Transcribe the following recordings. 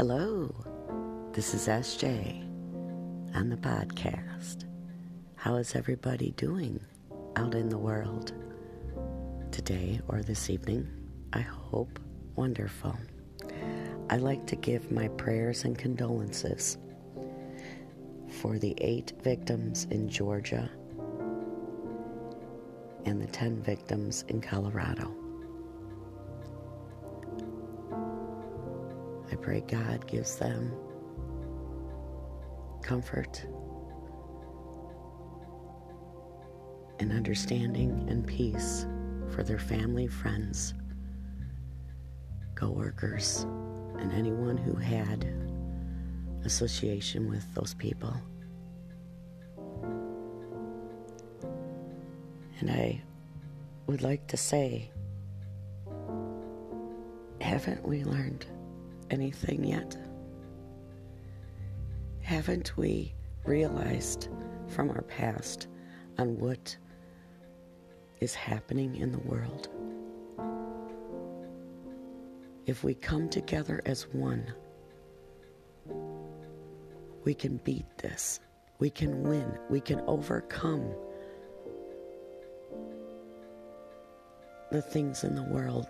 Hello, this is SJ on the podcast. How is everybody doing out in the world today or this evening? I hope wonderful. I like to give my prayers and condolences for the eight victims in Georgia and the 10 victims in Colorado. Pray God gives them comfort and understanding and peace for their family, friends, co workers, and anyone who had association with those people. And I would like to say, haven't we learned anything yet? Haven't we realized from our past on what is happening in the world? If we come together as one, we can beat this. We can win. We can overcome the things in the world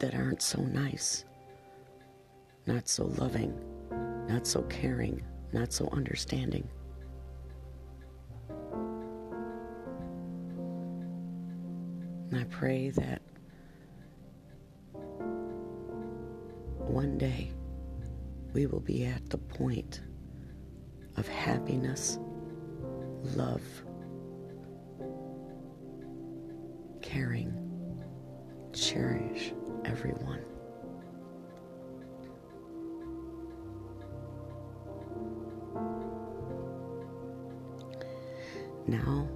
that aren't so nice, not so loving, not so caring, not so understanding. And I pray that one day we will be at the point of happiness, love, caring, cherish everyone. Now,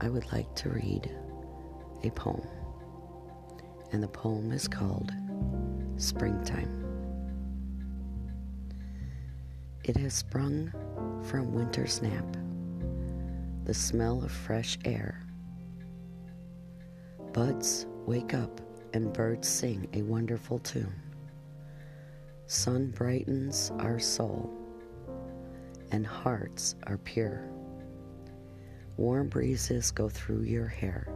I would like to read a poem, and the poem is called Springtime. It has sprung from winter's nap, the smell of fresh air. Buds wake up and birds sing a wonderful tune. Sun brightens our soul, and hearts are pure. Warm breezes go through your hair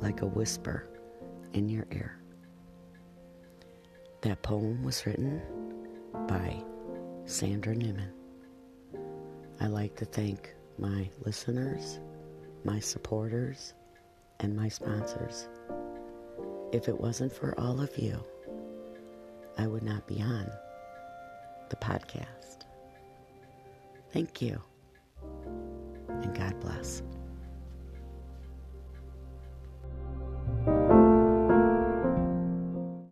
like a whisper in your ear. That poem was written by Sandra Neumann. I like to thank my listeners, my supporters, and my sponsors. If it wasn't for all of you, I would not be on the podcast. Thank you and God bless.